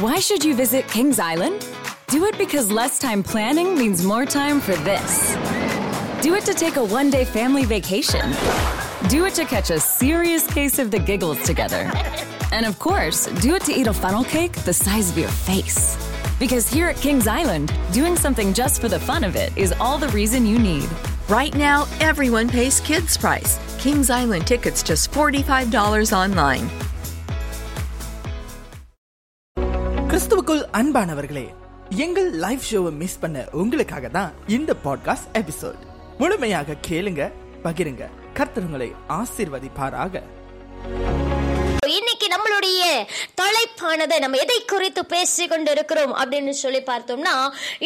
Why should you visit Kings Island? Do it because less time planning means more time for this. Do it to take a one day family vacation. Do it to catch a serious case of the giggles together. And of course, do it to eat a funnel cake the size of your face. Because here at Kings Island, doing something just for the fun of it is all the reason you need. Right now, everyone pays kids' price. Kings Island tickets just $45 online. அன்பானவர்களே எங்கள் live ஷோவை miss பண்ண உங்களுக்காக தான் இந்த podcast episode முழுமையாக கேளுங்க பகிருங்க. கர்த்தருங்களை ஆசிர்வதிப்பாராக. நம்மளுடைய தலைப்பானது நம்ம எதை குறித்து பேசிக் கொண்டிருக்கிறோம் அப்படின்னு சொல்லி பார்த்தோம்னா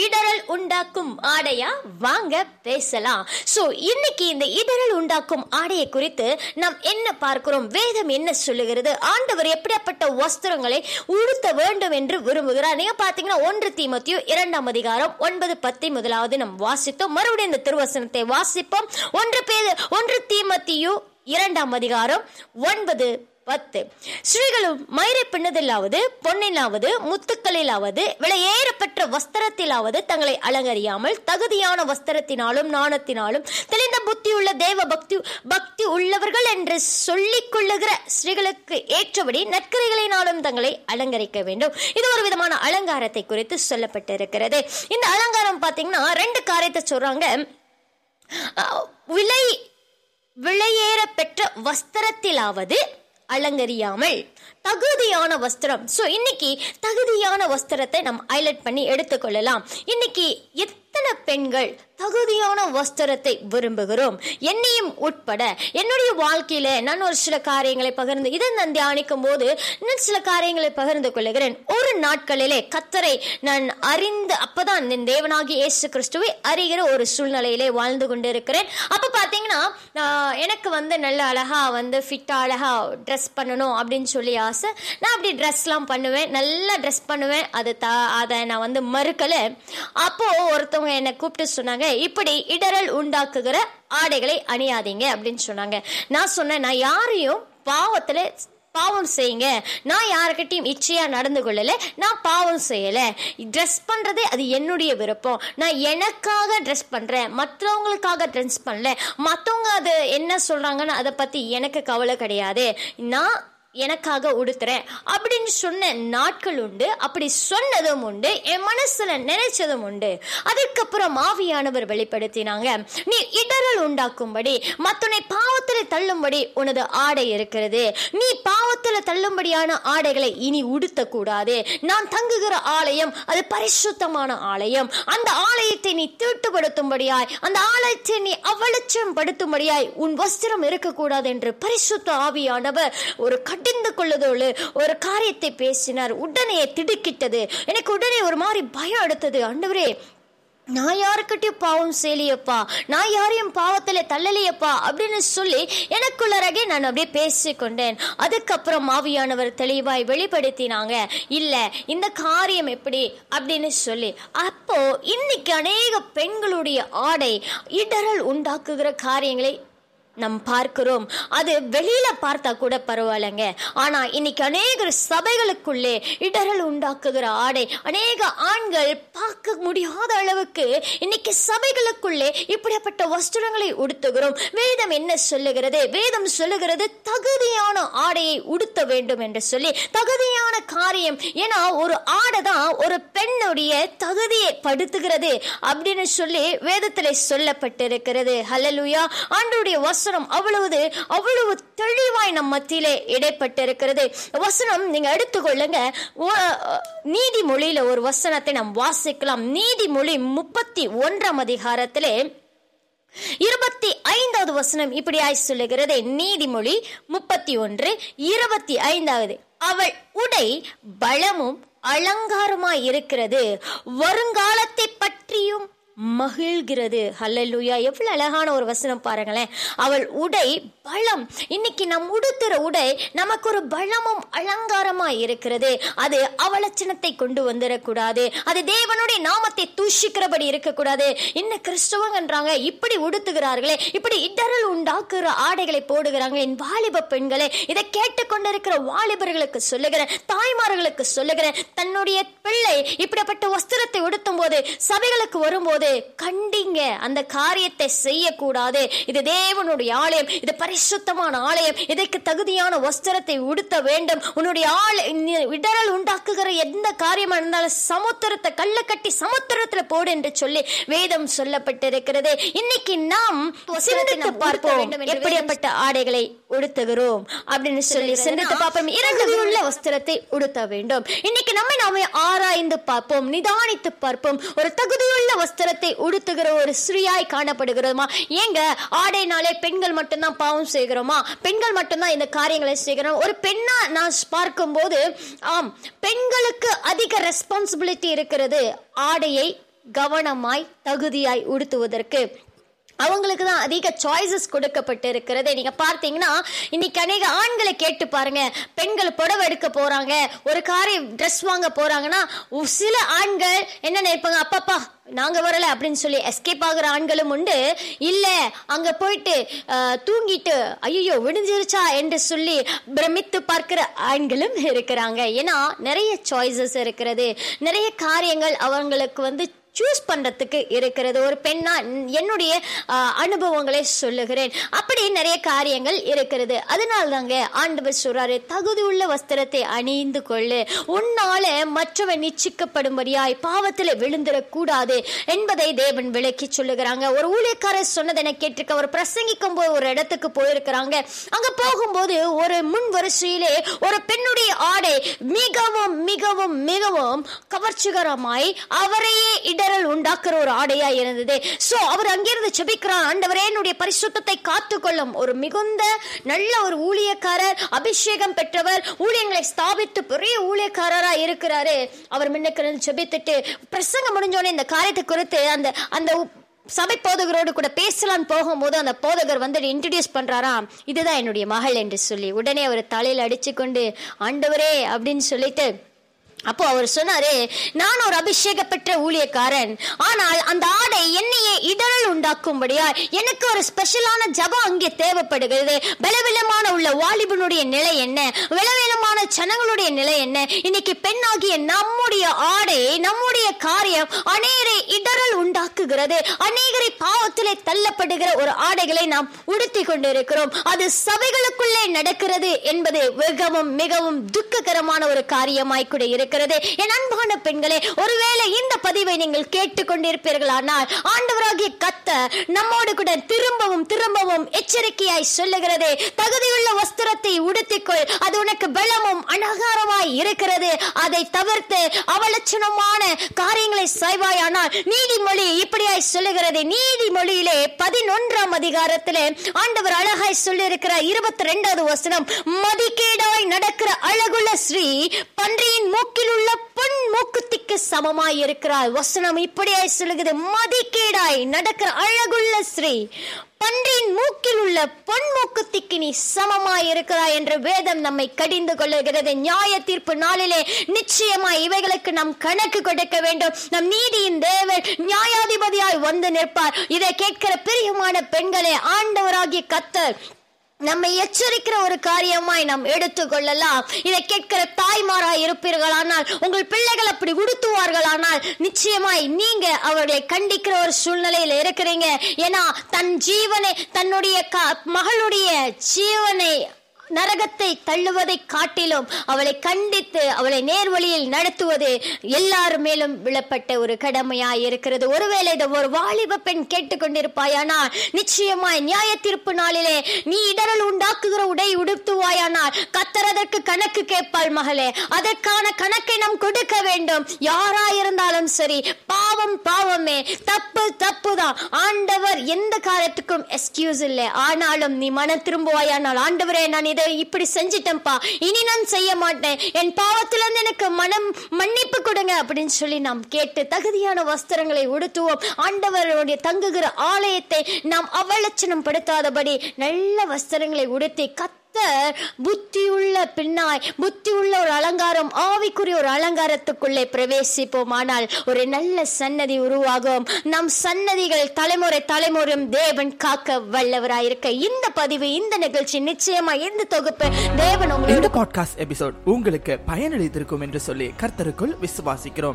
இடரல் உண்டாக்கும் ஆடையா? வாங்க பேசலாம். சோ இன்னைக்கு இந்த இடரல் உண்டாக்கும் ஆடையை குறித்து நாம் என்ன பார்க்கிறோம்? வேதம் என்ன சொல்லுகிறது? ஆண்டவர் எப்படியாப்பட்ட வஸ்திரங்களை உடுத்த வேண்டும் என்று விரும்புகிறார். நீங்க பாத்தீங்கன்னா ஒன்று தீமத்தியும் இரண்டாம் அதிகாரம் ஒன்பது பத்தி முதலாவது நாம் வாசித்தோம். மறுபடியும் இந்த திருவசனத்தை வாசிப்போம். ஒன்று பேர் ஒன்று தீமத்தியும் இரண்டாம் அதிகாரம் ஒன்பது பத்து. ஸ்ரீகளும் மயிரை பின்னதிலாவது பொன்னிலாவது முத்துக்களிலாவது விலையேறப்பெற்ற வஸ்திரத்திலாவது தங்களை அலங்கரியாமல் தகுதியான வஸ்திரத்தினாலும் நாணத்தினாலும் தெளிந்த புத்தியுள்ள தேவ பக்தி பக்தி உள்ளவர்கள் என்று சொல்லிக் கொள்ளுகிற ஸ்ரீகளுக்கு ஏற்றபடி நற்கரைகளினாலும் தங்களை அலங்கரிக்க வேண்டும். இது ஒரு விதமான அலங்காரத்தை குறித்து சொல்லப்பட்டிருக்கிறது. இந்த அலங்காரம் பார்த்தீங்கன்னா ரெண்டு காரியத்தை சொல்றாங்க. விலை விலையேற பெற்ற வஸ்திரத்திலாவது அலங்கரியாமல் தகுதியான வஸ்திரம். ஸோ இன்னைக்கு தகுதியான வஸ்திரத்தை நம்ம ஹைலைட் பண்ணி எடுத்துக்கொள்ளலாம் இன்னைக்கு எத்தனை பெண்கள் தகுதியான வஸ்திரத்தை விரும்புகிறோம்? என்னையும் உட்பட என்னுடைய வாழ்க்கையில நான் ஒரு சில காரியங்களை பகிர்ந்து இதை நான் தியானிக்கும் போது நான் சில காரியங்களை பகிர்ந்து கொள்கிறேன். ஒரு நாட்களிலே கத்தரை நான் அறிந்து அப்பதான் என் தேவனாகி இயேசு கிறிஸ்துவை அறிகிற ஒரு சூழ்நிலையிலே வாழ்ந்து கொண்டிருக்கிறேன். அப்ப பாத்தீங்கன்னா எனக்கு வந்து நல்ல அழகா வந்து ஃபிட்டா அழகா ட்ரெஸ் பண்ணணும் அப்படின்னு சொல்லி ஆசை. நான் அப்படி ட்ரெஸ்லாம் பண்ணுவேன். நல்லா ட்ரெஸ் பண்ணுவேன். அது தா அதை நான் வந்து மறுக்கல. அப்போ ஒருத்தவங்க என்னை கூப்பிட்டு சொன்னாங்க இப்படி இடரல் உண்டாக்குகிற ஆடைகளை அணியாதீங்க அப்படின்னு சொன்னாங்க. நான் சொன்னேன் நான் யாரையும் பாவத்துல பாவம் செய்யுங்க. நான் யாருக்கிட்டையும் இச்சையா நடந்து கொள்ளல. நான் பாவம் செய்யல. ட்ரெஸ் பண்றதே அது என்னுடைய விருப்பம். நான் எனக்காக ட்ரெஸ் பண்றேன். மற்றவங்களுக்காக ட்ரெஸ் பண்ணல. மற்றவங்க அது என்ன சொல்றாங்கன்னு அதை பத்தி எனக்கு கவலை கிடையாது. நான் எனக்காக உடுத்துறேன் அப்படின்னு சொன்ன நாட்கள் உண்டு. அப்படி சொன்னதும் உண்டு. என் மனசுல நினைச்சதும் உண்டு. அதுக்கப்புறம் ஆவியானவர் வெளிப்படுத்தினாங்க. நீ இடரல் உண்டாக்கும்படி மத்தனை பாவத்துல தள்ளும்படி உனது ஆடை இருக்கிறது. நீ பாவத்துல தள்ளும்படியான ஆடைகளை இனி உடுத்த கூடாது நான் தங்குகிற ஆலயம் அது பரிசுத்தமான ஆலயம். அந்த ஆலயத்தை நீ தீட்டுப்படுத்தும்படியாய் அந்த ஆலயத்தை நீ அவலட்சம் படுத்தும்படியாய் உன் வஸ்திரம் இருக்கக்கூடாது என்று பரிசுத்த ஆவியானவர் ஒரு கடிந்து கொள்ளுதோடு ஒரு காரியத்தை பேசினார். உடனே திடுக்கிட்டது. எனக்கு உடனே ஒரு மாதிரி பயம் எடுத்தது ஆண்டவரே நான் யாருக்கிட்டையும் பாவம் செய்யலையப்பா. நான் யாரையும் பாவத்தில் தள்ளலையப்பா அப்படின்னு சொல்லி எனக்குள்ளரகே நான் அப்படியே பேசிக்கொண்டேன். அதுக்கப்புறம் மாவியானவர் தெளிவாய் வெளிப்படுத்தினாங்க. இல்லை இந்த காரியம் எப்படி அப்படின்னு சொல்லி. அப்போ இன்னைக்கு அநேக பெண்களுடைய ஆடை இடரல் உண்டாக்குகிற காரியங்களை நம் பார்க்கிறோம். அது வெளியில பார்த்தா கூட பரவாயில்லைங்க. ஆனா இன்னைக்கு அநேக சபைகளுக்குள்ளே இடரல் உண்டாக்குகிற ஆடை அநேக ஆண்கள் பார்க்க முடியாத அளவுக்கு இன்னைக்கு சபைகளுக்குள்ளே இப்படிப்பட்ட வஸ்திரங்களை உடுத்துகிறோம். வேதம் என்ன சொல்லுகிறது? வேதம் சொல்லுகிறது தகுதியான ஆடையை உடுத்த வேண்டும் என்று சொல்லி தகுதியான காரியம். ஏன்னா ஒரு ஆடை தான் ஒரு பெண்ணுடைய தகுதியை படுத்துகிறது அப்படின்னு சொல்லி வேதத்திலே சொல்லப்பட்டிருக்கிறது. ஹலலுயா ஆண்டுடைய வசனம் அவ்வளவு அவ்வளவு தெளிவாய் நம் மத்தியிலே இடைப்பட்டிருக்கிறது. வசனம் நீங்க எடுத்துக்கொள்ளுங்க. நீதிமொழியில ஒரு வசனத்தை நாம் வாசிக்கலாம். நீதிமொழி முப்பத்தி ஒன்றாம் அதிகாரத்திலே இருபத்தி ஐந்தாவது வசனம் இப்படியாய் சொல்லுகிறது. நீதிமொழி முப்பத்தி ஒன்று இருபத்தி ஐந்தாவது. அவள் உடை பலமும் அலங்காரமாய் இருக்கிறது வருங்காலத்தை பற்றியும் மகிழ்கிறது. ஹல்லலுயா எவ்வளவு அழகான ஒரு வசனம் பாருங்களேன். அவள் உடை பலம் இன்னைக்கு நம் உடுத்துற உடை நமக்கு ஒரு பலமும் அலங்காரமா இருக்கிறது. அது அவலட்சணத்தை கொண்டு வந்துடக்கூடாது அது தேவனுடைய நாமத்தை தூஷிக்கிறபடி இருக்கக்கூடாது. இன்னும் கிறிஸ்தவங்கன்றாங்க இப்படி உடுத்துகிறார்களே இப்படி இடரல் உண்டாக்குற ஆடைகளை போடுகிறாங்க. என் வாலிப பெண்களே இதை கேட்டுக்கொண்டிருக்கிற வாலிபர்களுக்கு சொல்லுகிறேன் தாய்மார்களுக்கு சொல்லுகிறேன் தன்னுடைய பிள்ளை இப்படிப்பட்ட வஸ்திரத்தை உடுத்தும் போது சபைகளுக்கு வரும்போது கண்டிங்க. அந்த காரியத்தை செய்யக்கூடாது. இது தேவனுடைய ஆலயம். இது பரிசுத்தமான ஆலயம். இதற்கு தகுதியான வஸ்திரத்தை உடுத்த வேண்டும். உன்னுடைய ஆள் இடரல் உண்டாக்குகிற எந்த காரியமா இருந்தாலும் சமுத்திரத்தை கல்ல கட்டி சமுத்திரத்துல போடு என்று சொல்லி வேதம் சொல்லப்பட்டிருக்கிறது. இன்னைக்கு நாம் சிந்தித்து பார்ப்போம். எப்படிப்பட்ட ஆடைகளை உடுத்துகிறோம் அப்படின்னு சொல்லி சிந்தித்து பார்ப்போம். இரண்டு உள்ள வஸ்திரத்தை உடுத்த வேண்டும். இன்னைக்கு நம்மை நாமே ஆராய்ந்து பார்ப்போம். நிதானித்து பார்ப்போம். ஒரு தகுதியுள்ள வஸ்திரத்தை உடுத்துகிற ஒரு ஸ்ரீயாய் காணப்படுகிறோமா? ஏங்க ஆடைனாலே பெண்கள் மட்டும்தான் பாவம் செய்கிறோமா? பெண்கள் மட்டும்தான் இந்த காரியங்களை செய்கிறோம்? ஒரு பெண்ணா நான் பார்க்கும்போது ஆம் பெண்களுக்கு அதிக ரெஸ்பான்சிபிலிட்டி இருக்கிறது. ஆடையை கவனமாய் தகுதியாய் உடுத்துவதற்கு. அவங்களுக்கு தான் அதிக சாய்ஸஸ் கொடுக்கப்பட்டு இருக்கிறது நீங்க பார்த்தீங்கன்னா இன்னைக்கு அநேக ஆண்களை கேட்டு பாருங்க. பெண்கள் புடவை எடுக்க போறாங்க. ஒரு காரை ட்ரெஸ் வாங்க போறாங்கன்னா சில ஆண்கள் என்ன நினைப்பாங்க? அப்பப்பா நாங்க வரல அப்படின்னு சொல்லி எஸ்கேப் ஆகுற ஆண்களும் உண்டு. இல்ல அங்க போயிட்டு தூங்கிட்டு ஐயோ விடிஞ்சிருச்சா? என்று சொல்லி பிரமித்து பார்க்கிற ஆண்களும் இருக்கிறாங்க. ஏன்னா நிறைய சாய்ஸஸ் இருக்கிறது. நிறைய காரியங்கள் அவங்களுக்கு வந்து சூஸ் பண்றதுக்கு இருக்கிறது. ஒரு பெண்ணா என்னுடைய அனுபவங்களை சொல்லுகிறேன். அப்படி நிறைய காரியங்கள் இருக்கிறது. அதனால தாங்க ஆண்டவர் சொல்றாரு தகுதி உள்ள வஸ்திரத்தை அணிந்து கொள்ளு. உன்னால மற்றவன் நிச்சிக்கப்படும்படியாய் பாவத்தில் விழுந்துடக்கூடாது என்பதை தேவன் விளக்கி சொல்லுகிறாங்க. ஒரு ஊழியக்காரர் சொன்னதை என கேட்டிருக்க ஒரு பிரசங்கிக்கும் போது ஒரு இடத்துக்கு போயிருக்கிறாங்க. அங்க போகும்போது ஒரு முன் வரிசையிலே ஒரு பெண்ணுடைய ஆடை மிகவும் மிகவும் மிகவும் கவர்ச்சிகரமாய் அவரையே இடரல் உண்டாக்குற ஒரு ஆடையா இருந்தது. சோ அவர் அங்கிருந்து செபிக்கிறார் ஆண்டவரே என்னுடைய பரிசுத்தத்தை காத்துக்கொள்ளும் ஒரு மிகுந்த நல்ல ஒரு ஊழியக்காரர் அபிஷேகம் பெற்றவர் ஊழியங்களை ஸ்தாபித்து பெரிய ஊழியக்காரரா இருக்கிறாரு. அவர் முன்னுக்கு செபித்துட்டு பிரசங்கம் முடிஞ்சோடனே இந்த காரியத்தை குறித்து அந்த அந்த சபை போதகரோடு கூட பேசலான்னு போகும்போது அந்த போதகர் வந்து இன்ட்ரடியூஸ் பண்ணுறாராம் இதுதான் என்னுடைய மகள் என்று சொல்லி உடனே அவர் தலையில் அடித்து கொண்டு ஆண்டவரே அப்படின்னு சொல்லிட்டு அப்போ அவர் சொன்னாரு நான் ஒரு அபிஷேக பெற்ற ஊழியக்காரன். ஆனால் அந்த ஆடை என்னையே இடரல் உண்டாக்கும்படியா எனக்கு ஒரு ஸ்பெஷலான ஜபம் அங்கே தேவைப்படுகிறது. பலவீனமான உள்ள வாலிபனுடைய நிலை என்ன? விலவீனமான ஜனங்களுடைய நிலை என்ன? இன்னைக்கு பெண்ணாகிய நம்முடைய ஆடை நம்முடைய காரியம் அநேகரை இடரல் உண்டாக்குகிறது. அநேகரை பாவத்திலே தள்ளப்படுகிற ஒரு ஆடைகளை நாம் உடுத்தி கொண்டிருக்கிறோம். அது சபைகளுக்குள்ளே நடக்கிறது என்பது மிகவும் மிகவும் துக்ககரமான ஒரு காரியமாய் கூட இருக்கு. இருக்கிறது என் அன்பான பெண்களே ஒருவேளை இந்த பதிவை நீங்கள் கேட்டுக்கொண்டிருப்பீர்களானால் ஆண்டவராகிய கத்த நம்மோடு கூட திரும்பவும் திரும்பவும் எச்சரிக்கையாய் சொல்லுகிறது. தகுதியுள்ள வஸ்திரத்தை உடுத்திக்கொள். அது உனக்கு பலமும் அனகாரமாய் இருக்கிறது. அதை தவிர்த்து அவலட்சணமான காரியங்களை செய்வாயானால் நீதிமொழி இப்படியாய் சொல்லுகிறது. நீதிமொழியிலே பதினொன்றாம் அதிகாரத்திலே ஆண்டவர் அழகாய் சொல்லியிருக்கிற இருபத்தி ரெண்டாவது வசனம் மதிக்கேடாய் நடக்கிற அழகுள்ள ஸ்ரீ பன்றியின் மூக்கில் உள்ள பொன் மூக்குத்திக்கு சமமாய் இருக்கிறாய். வசனம் இப்படியாய் சொல்லுகிறது. மதிக்கேடாய் நடக்கிற அழகுள்ள ஸ்ரீ பன்றியின் மூக்கில் உள்ள பொன் மூக்குத்திக்கு நீ சமமாய் இருக்கிறாய் என்ற வேதம் நம்மை கடிந்து கொள்ளுகிறது. நியாய தீர்ப்பு நாளிலே நிச்சயமாய் இவைகளுக்கு நாம் கணக்கு கொடுக்க வேண்டும். நம் நீதியின் தேவர் நியாயாதிபதியாய் வந்து நிற்பார். இதை கேட்கிற பிரியமான பெண்களே ஆண்டவராகிய கத்தர் நம்மை எச்சரிக்கிற ஒரு காரியமாய் நாம் எடுத்துக்கொள்ளலாம். இதை கேட்கிற தாய்மாராய் இருப்பீர்களானால் உங்கள் பிள்ளைகள் அப்படி உடுத்துவார்களானால் நிச்சயமாய் நீங்க அவர்களை கண்டிக்கிற ஒரு சூழ்நிலையில இருக்கிறீங்க. ஏன்னா தன் ஜீவனை தன்னுடைய மகளுடைய ஜீவனை நரகத்தை தள்ளுவதை காட்டிலும் அவளை கண்டித்து அவளை நேர்வழியில் நடத்துவது எல்லார் மேலும் விழப்பட்ட ஒரு கடமையாய் இருக்கிறது. ஒருவேளை இதை ஒரு வாலிப பெண் கேட்டுக்கொண்டிருப்பாயானால் நிச்சயமாய் நியாய தீர்ப்பு நாளிலே நீ இடரல் உண்டாக்குகிற உடை உடுத்துவாயானால் கத்தரதற்கு கணக்கு கேட்பாள் மகளே. அதற்கான கணக்கை நாம் கொடுக்க வேண்டும். யாராயிருந்தாலும் சரி பாவம் பாவமே. தப்பு தப்பு தான் ஆண்டவர் எந்த காலத்துக்கும் எக்ஸ்கியூஸ் இல்லை. ஆனாலும் நீ மன திரும்புவாயானால் ஆண்டவரே நான் இதை இப்படி செஞ்சிட்டேன்ப்பா. இனி நான் செய்ய மாட்டேன். என் பாவத்திலிருந்து எனக்கு மனம் மன்னிப்பு கொடுங்க அப்படின்னு சொல்லி நாம் கேட்டு தகுதியான வஸ்திரங்களை உடுத்துவோம். ஆண்டவருடைய தங்குகிற ஆலயத்தை நாம் அவலட்சணம் படுத்தாதபடி நல்ல வஸ்திரங்களை உடுத்தி புத்தி புத்தியுள்ள பின்னாய் புத்தியுள்ள ஒரு அலங்காரம் ஆவிக்குரிய ஒரு அலங்காரத்துக்குள்ளே பிரவேசிப்போமானால் ஒரு நல்ல சன்னதி உருவாகும். நம் சன்னதிகள் தலைமுறை தலைமுறையும் தேவன் காக்க வல்லவராயிருக்க இந்த பதிவு இந்த நிகழ்ச்சி நிச்சயமா இந்த தொகுப்பு தேவன் உங்களோட இந்த பாட்காஸ்ட் எபிசோட் உங்களுக்கு பயனளித்திருக்கும் என்று சொல்லி கர்த்தருக்குள் விசுவாசிக்கிறோம்.